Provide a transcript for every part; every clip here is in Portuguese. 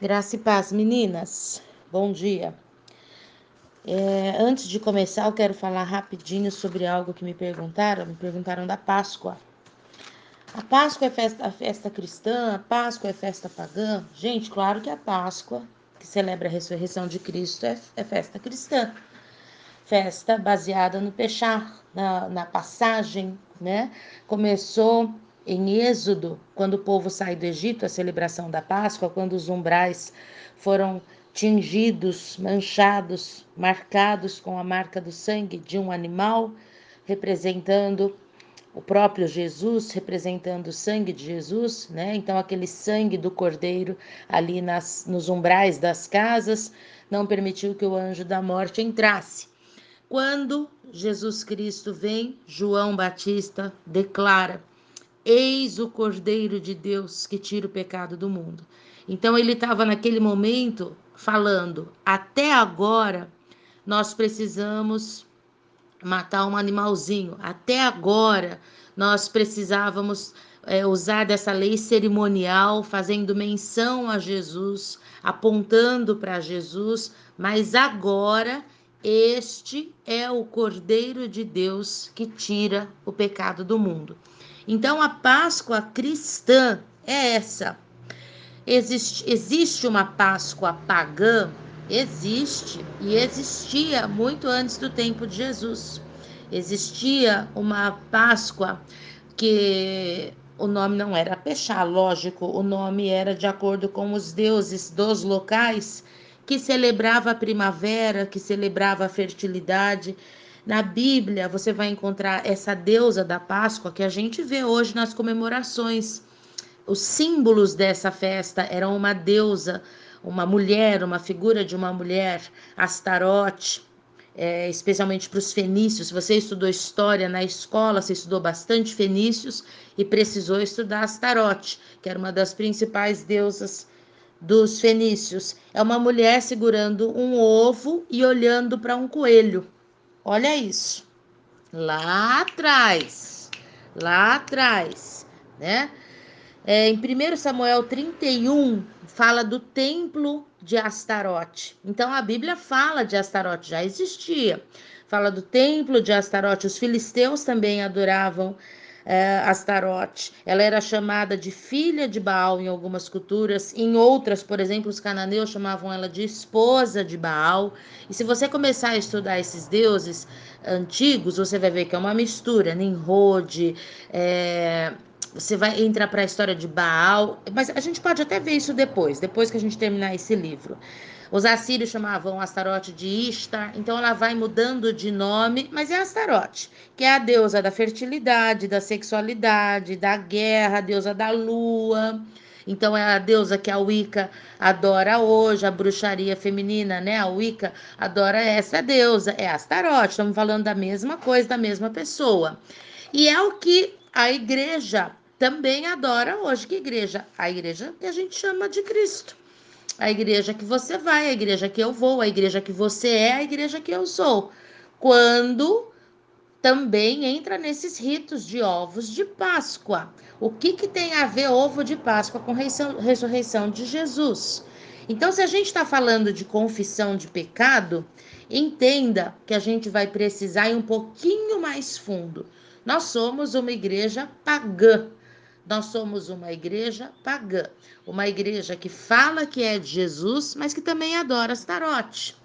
Graça e paz, meninas. Bom dia. É, antes de começar, eu quero falar rapidinho sobre algo que me perguntaram. Me perguntaram da Páscoa. A Páscoa é festa, a festa cristã? A Páscoa é festa pagã? Gente, claro que a Páscoa, que celebra a ressurreição de Cristo, é, é festa cristã. Festa baseada no pechar, na, na passagem, né? Começou em Êxodo, quando o povo sai do Egito, a celebração da Páscoa, quando os umbrais foram tingidos, manchados, marcados com a marca do sangue de um animal, representando o próprio Jesus, representando o sangue de Jesus, né? Então, aquele sangue do cordeiro ali nas, nos umbrais das casas não permitiu que o anjo da morte entrasse. Quando Jesus Cristo vem, João Batista declara Eis o Cordeiro de Deus que tira o pecado do mundo. Então ele estava naquele momento falando: até agora nós precisamos matar um animalzinho, até agora nós precisávamos é, usar dessa lei cerimonial, fazendo menção a Jesus, apontando para Jesus, mas agora este é o Cordeiro de Deus que tira o pecado do mundo. Então, a Páscoa cristã é essa. Existe, existe uma Páscoa pagã? Existe e existia muito antes do tempo de Jesus. Existia uma Páscoa que o nome não era Pechá, lógico, o nome era de acordo com os deuses dos locais que celebrava a primavera, que celebrava a fertilidade, na Bíblia, você vai encontrar essa deusa da Páscoa que a gente vê hoje nas comemorações. Os símbolos dessa festa eram uma deusa, uma mulher, uma figura de uma mulher, Astarote, é, especialmente para os fenícios. Se você estudou história na escola, você estudou bastante fenícios e precisou estudar Astarote, que era uma das principais deusas dos fenícios. É uma mulher segurando um ovo e olhando para um coelho. Olha isso. Lá atrás, lá atrás, né? É, em 1 Samuel 31, fala do templo de Astarote. Então a Bíblia fala de Astarote, já existia. Fala do templo de Astarote. Os filisteus também adoravam é, Astarote. Ela era chamada de filha de Baal em algumas culturas, em outras, por exemplo, os cananeus chamavam ela de esposa de Baal. E se você começar a estudar esses deuses antigos, você vai ver que é uma mistura, Nimrod, é, você vai entrar para a história de Baal, mas a gente pode até ver isso depois, depois que a gente terminar esse livro. Os assírios chamavam Astarote de Ishtar, então ela vai mudando de nome, mas é Astarote, que é a deusa da fertilidade, da sexualidade, da guerra, a deusa da lua. Então é a deusa que a Wicca adora hoje, a bruxaria feminina, né? A Wicca adora essa deusa, é Astarote. Estamos falando da mesma coisa, da mesma pessoa. E é o que a igreja também adora hoje. Que igreja? A igreja que a gente chama de Cristo a igreja que você vai, a igreja que eu vou, a igreja que você é, a igreja que eu sou. Quando também entra nesses ritos de ovos de Páscoa. O que, que tem a ver ovo de Páscoa com ressurreição de Jesus? Então, se a gente está falando de confissão de pecado, entenda que a gente vai precisar ir um pouquinho mais fundo. Nós somos uma igreja pagã. Nós somos uma igreja pagã, uma igreja que fala que é de Jesus, mas que também adora Astarote.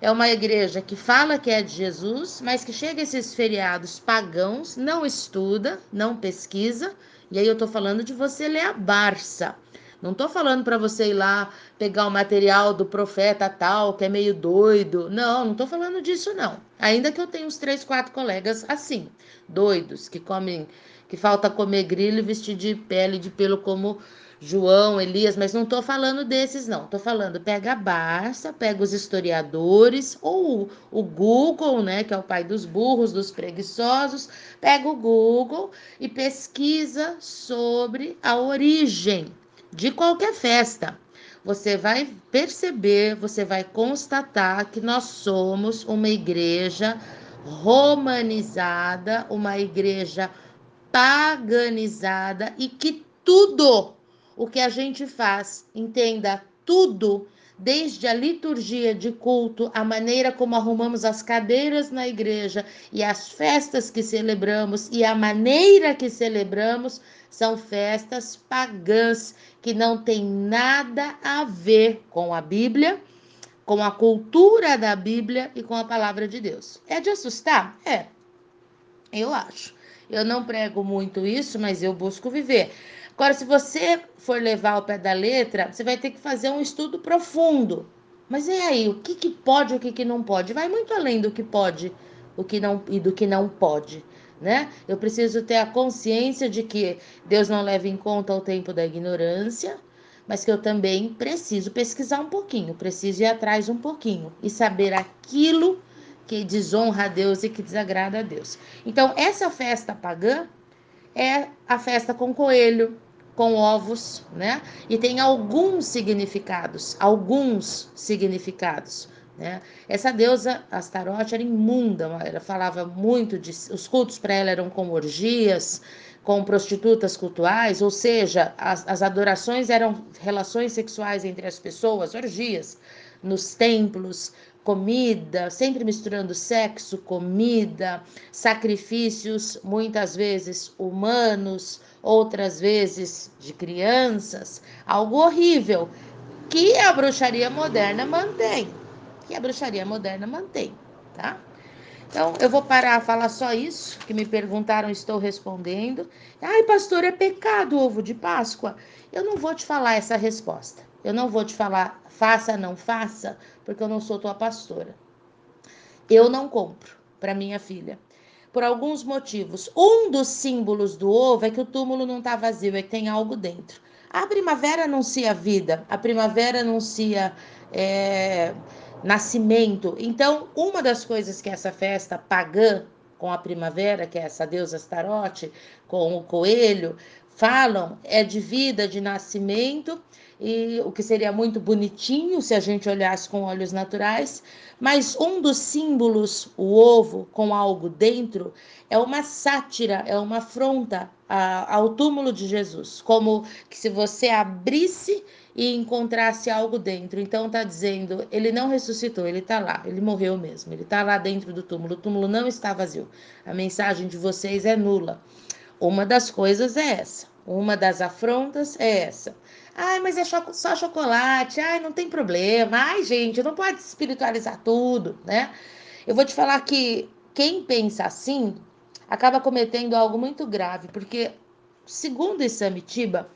É uma igreja que fala que é de Jesus, mas que chega esses feriados pagãos, não estuda, não pesquisa, e aí eu tô falando de você ler a Barça. Não tô falando para você ir lá pegar o material do profeta tal, que é meio doido. Não, não tô falando disso não. Ainda que eu tenha uns três, quatro colegas assim, doidos, que comem que falta comer grilo e vestir de pele de pelo como João, Elias, mas não estou falando desses, não. Estou falando, pega a Barça, pega os historiadores, ou o Google, né, que é o pai dos burros, dos preguiçosos, pega o Google e pesquisa sobre a origem de qualquer festa. Você vai perceber, você vai constatar que nós somos uma igreja romanizada, uma igreja paganizada e que tudo o que a gente faz, entenda, tudo, desde a liturgia de culto, a maneira como arrumamos as cadeiras na igreja e as festas que celebramos e a maneira que celebramos, são festas pagãs que não têm nada a ver com a Bíblia, com a cultura da Bíblia e com a palavra de Deus. É de assustar? É. Eu acho. Eu não prego muito isso, mas eu busco viver. Agora, se você for levar ao pé da letra, você vai ter que fazer um estudo profundo. Mas e aí, o que, que pode e o que, que não pode? Vai muito além do que pode o que não, e do que não pode. Né? Eu preciso ter a consciência de que Deus não leva em conta o tempo da ignorância, mas que eu também preciso pesquisar um pouquinho, preciso ir atrás um pouquinho e saber aquilo que desonra a Deus e que desagrada a Deus. Então, essa festa pagã é a festa com coelho, com ovos, né? E tem alguns significados, alguns significados. Né? Essa deusa Astarote era imunda, ela falava muito de. Os cultos para ela eram com orgias, com prostitutas cultuais, ou seja, as, as adorações eram relações sexuais entre as pessoas, orgias, nos templos, comida, sempre misturando sexo, comida, sacrifícios, muitas vezes humanos, outras vezes de crianças, algo horrível que a bruxaria moderna mantém. Que a bruxaria moderna mantém, tá? Então, eu vou parar a falar só isso, que me perguntaram, estou respondendo. Ai, pastor, é pecado ovo de Páscoa? Eu não vou te falar essa resposta. Eu não vou te falar faça, não faça, porque eu não sou tua pastora. Eu não compro para minha filha. Por alguns motivos. Um dos símbolos do ovo é que o túmulo não está vazio, é que tem algo dentro. A primavera anuncia vida, a primavera anuncia é, nascimento. Então, uma das coisas que essa festa pagã com a primavera, que é essa deusa Astarote, com o coelho, falam é de vida, de nascimento e o que seria muito bonitinho se a gente olhasse com olhos naturais, mas um dos símbolos, o ovo com algo dentro, é uma sátira, é uma afronta ao túmulo de Jesus, como que se você abrisse e encontrasse algo dentro. Então está dizendo, ele não ressuscitou, ele está lá, ele morreu mesmo, ele está lá dentro do túmulo. O túmulo não está vazio. A mensagem de vocês é nula. Uma das coisas é essa, uma das afrontas é essa. Ai, mas é só chocolate. Ai, não tem problema. Ai, gente, não pode espiritualizar tudo, né? Eu vou te falar que quem pensa assim acaba cometendo algo muito grave, porque, segundo Isamitiba,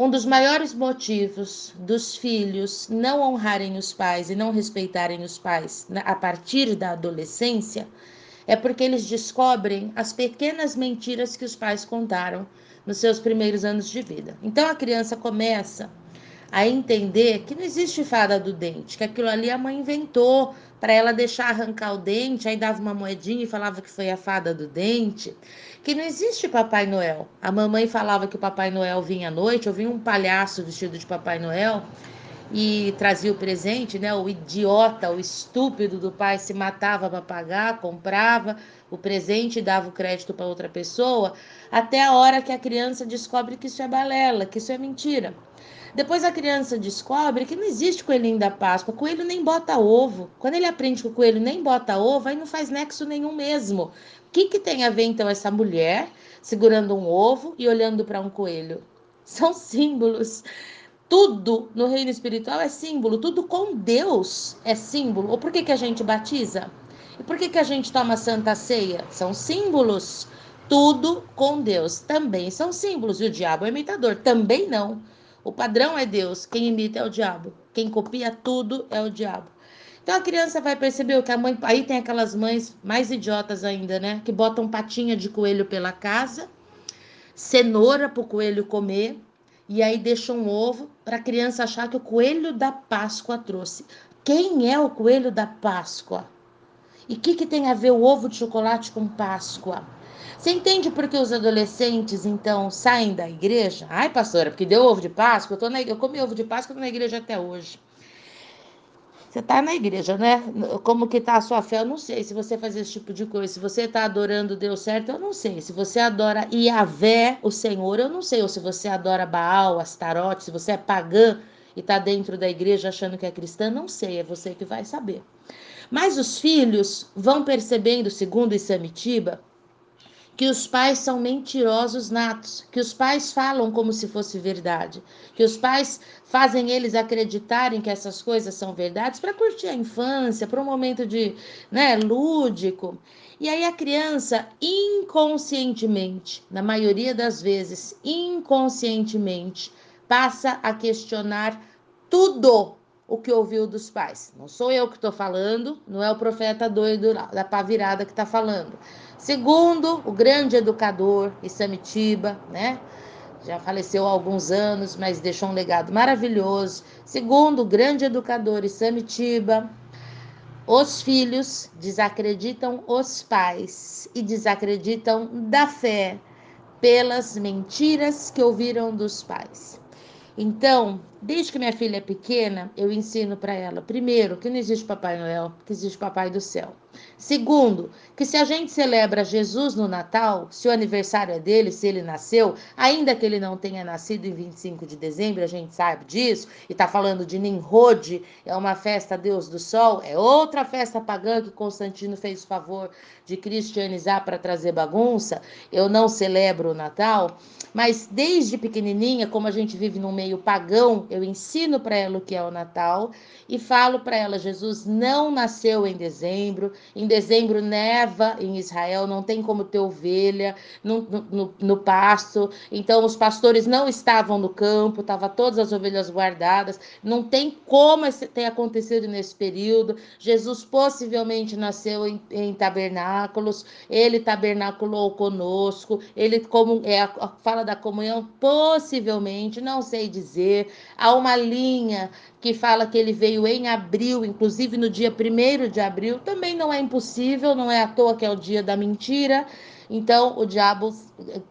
um dos maiores motivos dos filhos não honrarem os pais e não respeitarem os pais a partir da adolescência é porque eles descobrem as pequenas mentiras que os pais contaram nos seus primeiros anos de vida. Então a criança começa a entender que não existe fada do dente, que aquilo ali a mãe inventou para ela deixar arrancar o dente, aí dava uma moedinha e falava que foi a fada do dente, que não existe Papai Noel. A mamãe falava que o Papai Noel vinha à noite, eu vi um palhaço vestido de Papai Noel e trazia o presente, né? O idiota, o estúpido do pai se matava para pagar, comprava o presente e dava o crédito para outra pessoa, até a hora que a criança descobre que isso é balela, que isso é mentira. Depois a criança descobre que não existe coelhinho da Páscoa, coelho nem bota ovo. Quando ele aprende que o coelho nem bota ovo, aí não faz nexo nenhum mesmo. O que, que tem a ver então essa mulher segurando um ovo e olhando para um coelho? São símbolos. Tudo no reino espiritual é símbolo, tudo com Deus é símbolo. Ou por que, que a gente batiza? E por que, que a gente toma santa ceia? São símbolos. Tudo com Deus também são símbolos. E o diabo é imitador? Também não. O padrão é Deus, quem imita é o diabo. Quem copia tudo é o diabo. Então a criança vai perceber que a mãe. Aí tem aquelas mães mais idiotas ainda, né? Que botam patinha de coelho pela casa, cenoura para o coelho comer e aí deixa um ovo para a criança achar que o coelho da Páscoa trouxe. Quem é o coelho da Páscoa? E o que, que tem a ver o ovo de chocolate com Páscoa? Você entende por que os adolescentes, então, saem da igreja? Ai, pastora, porque deu ovo de Páscoa, eu, tô na, eu comi ovo de Páscoa, na igreja até hoje. Você está na igreja, né? Como que está a sua fé? Eu não sei se você faz esse tipo de coisa. Se você está adorando Deus certo, eu não sei. Se você adora Iavé, o Senhor, eu não sei. Ou se você adora Baal, Astarote, se você é pagã e está dentro da igreja achando que é cristã, não sei, é você que vai saber. Mas os filhos vão percebendo, segundo Isamitiba, que os pais são mentirosos natos, que os pais falam como se fosse verdade, que os pais fazem eles acreditarem que essas coisas são verdades para curtir a infância, para um momento de, né, lúdico. E aí a criança inconscientemente, na maioria das vezes, inconscientemente, passa a questionar tudo o que ouviu dos pais. Não sou eu que estou falando, não é o profeta doido da pá virada que está falando. Segundo o grande educador Isamitiba, né? Já faleceu há alguns anos, mas deixou um legado maravilhoso. Segundo o grande educador Isamitiba, os filhos desacreditam os pais e desacreditam da fé pelas mentiras que ouviram dos pais. Então, desde que minha filha é pequena, eu ensino para ela, primeiro, que não existe Papai Noel, que existe Papai do Céu. Segundo, que se a gente celebra Jesus no Natal, se o aniversário é dele, se ele nasceu, ainda que ele não tenha nascido em 25 de dezembro, a gente sabe disso, e está falando de Nimrod, é uma festa Deus do Sol, é outra festa pagã que Constantino fez o favor de cristianizar para trazer bagunça. Eu não celebro o Natal, mas desde pequenininha, como a gente vive num meio pagão, eu ensino para ela o que é o Natal e falo para ela: Jesus não nasceu em dezembro, em dezembro neva em Israel, não tem como ter ovelha no, no, no pasto. Então os pastores não estavam no campo, estavam todas as ovelhas guardadas. Não tem como ter acontecido nesse período. Jesus possivelmente nasceu em, em tabernáculos, ele tabernaculou conosco, ele como é a, fala da comunhão, possivelmente, não sei dizer. Há uma linha que fala que ele veio em abril, inclusive no dia 1 de abril, também não é impossível, não é à toa que é o dia da mentira. Então, o diabo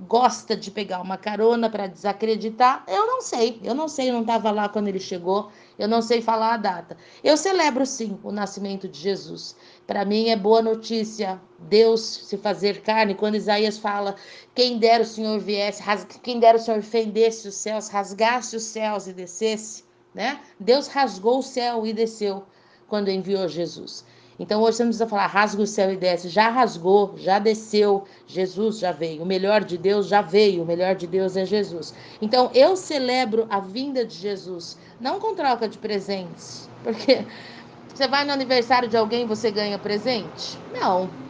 gosta de pegar uma carona para desacreditar. Eu não sei, eu não sei, eu não estava lá quando ele chegou, eu não sei falar a data. Eu celebro sim o nascimento de Jesus. Para mim é boa notícia Deus se fazer carne, quando Isaías fala: quem dera o Senhor viesse, quem dera o Senhor fendesse os céus, rasgasse os céus e descesse né? Deus rasgou o céu e desceu quando enviou Jesus. Então hoje não precisa falar rasga o céu e desce, já rasgou, já desceu, Jesus já veio, o melhor de Deus já veio, o melhor de Deus é Jesus. Então eu celebro a vinda de Jesus, não com troca de presentes, porque você vai no aniversário de alguém e você ganha presente? Não.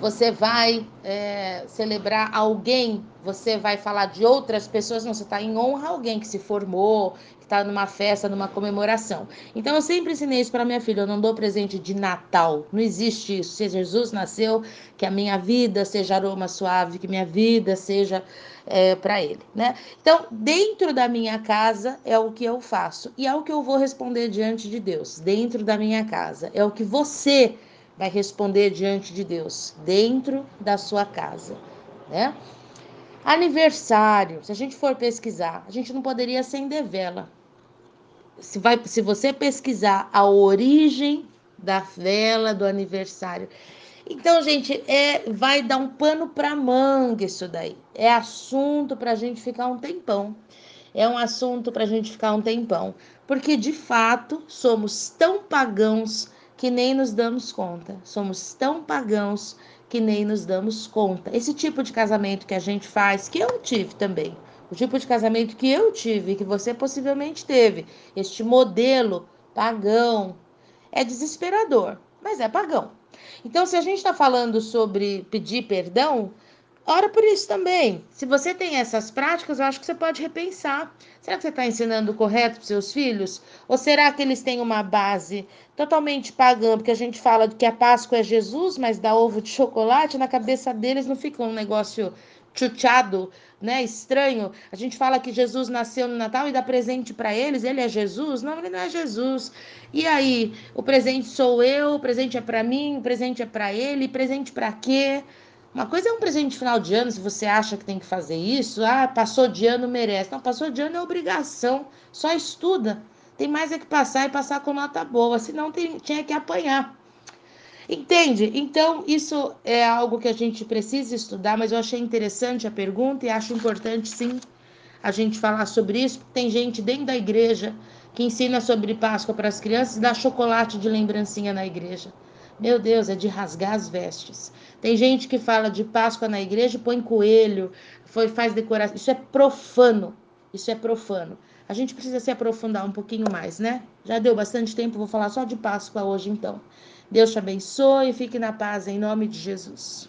Você vai é, celebrar alguém, você vai falar de outras pessoas, não, você está em honra a alguém que se formou, está numa festa, numa comemoração. Então eu sempre ensinei isso para minha filha, eu não dou presente de Natal. Não existe isso. Se Jesus nasceu, que a minha vida seja aroma suave, que minha vida seja é, para ele, né? Então, dentro da minha casa é o que eu faço e é o que eu vou responder diante de Deus. Dentro da minha casa é o que você vai responder diante de Deus, dentro da sua casa, né? Aniversário, se a gente for pesquisar, a gente não poderia acender vela se, vai, se você pesquisar a origem da vela do aniversário. Então, gente, é, vai dar um pano para manga isso daí. É assunto para a gente ficar um tempão. É um assunto para a gente ficar um tempão. Porque, de fato, somos tão pagãos que nem nos damos conta. Somos tão pagãos que nem nos damos conta. Esse tipo de casamento que a gente faz, que eu tive também o tipo de casamento que eu tive, que você possivelmente teve, este modelo pagão, é desesperador, mas é pagão. Então, se a gente está falando sobre pedir perdão, ora por isso também. Se você tem essas práticas, eu acho que você pode repensar. Será que você está ensinando correto para seus filhos? Ou será que eles têm uma base totalmente pagã? Porque a gente fala que a Páscoa é Jesus, mas dá ovo de chocolate, na cabeça deles não fica um negócio chuchado, né, estranho. A gente fala que Jesus nasceu no Natal e dá presente para eles, ele é Jesus? Não, ele não é Jesus. E aí, o presente sou eu, o presente é para mim, o presente é para ele, presente para quê? Uma coisa é um presente de final de ano, se você acha que tem que fazer isso, ah, passou de ano, merece. Não, passou de ano é obrigação, só estuda. Tem mais é que passar e passar com nota boa, senão tem, tinha que apanhar. Entende? Então, isso é algo que a gente precisa estudar, mas eu achei interessante a pergunta e acho importante, sim, a gente falar sobre isso, porque tem gente dentro da igreja que ensina sobre Páscoa para as crianças e dá chocolate de lembrancinha na igreja. Meu Deus, é de rasgar as vestes. Tem gente que fala de Páscoa na igreja, põe coelho, foi, faz decoração. Isso é profano. Isso é profano. A gente precisa se aprofundar um pouquinho mais, né? Já deu bastante tempo, vou falar só de Páscoa hoje então. Deus te abençoe e fique na paz em nome de Jesus.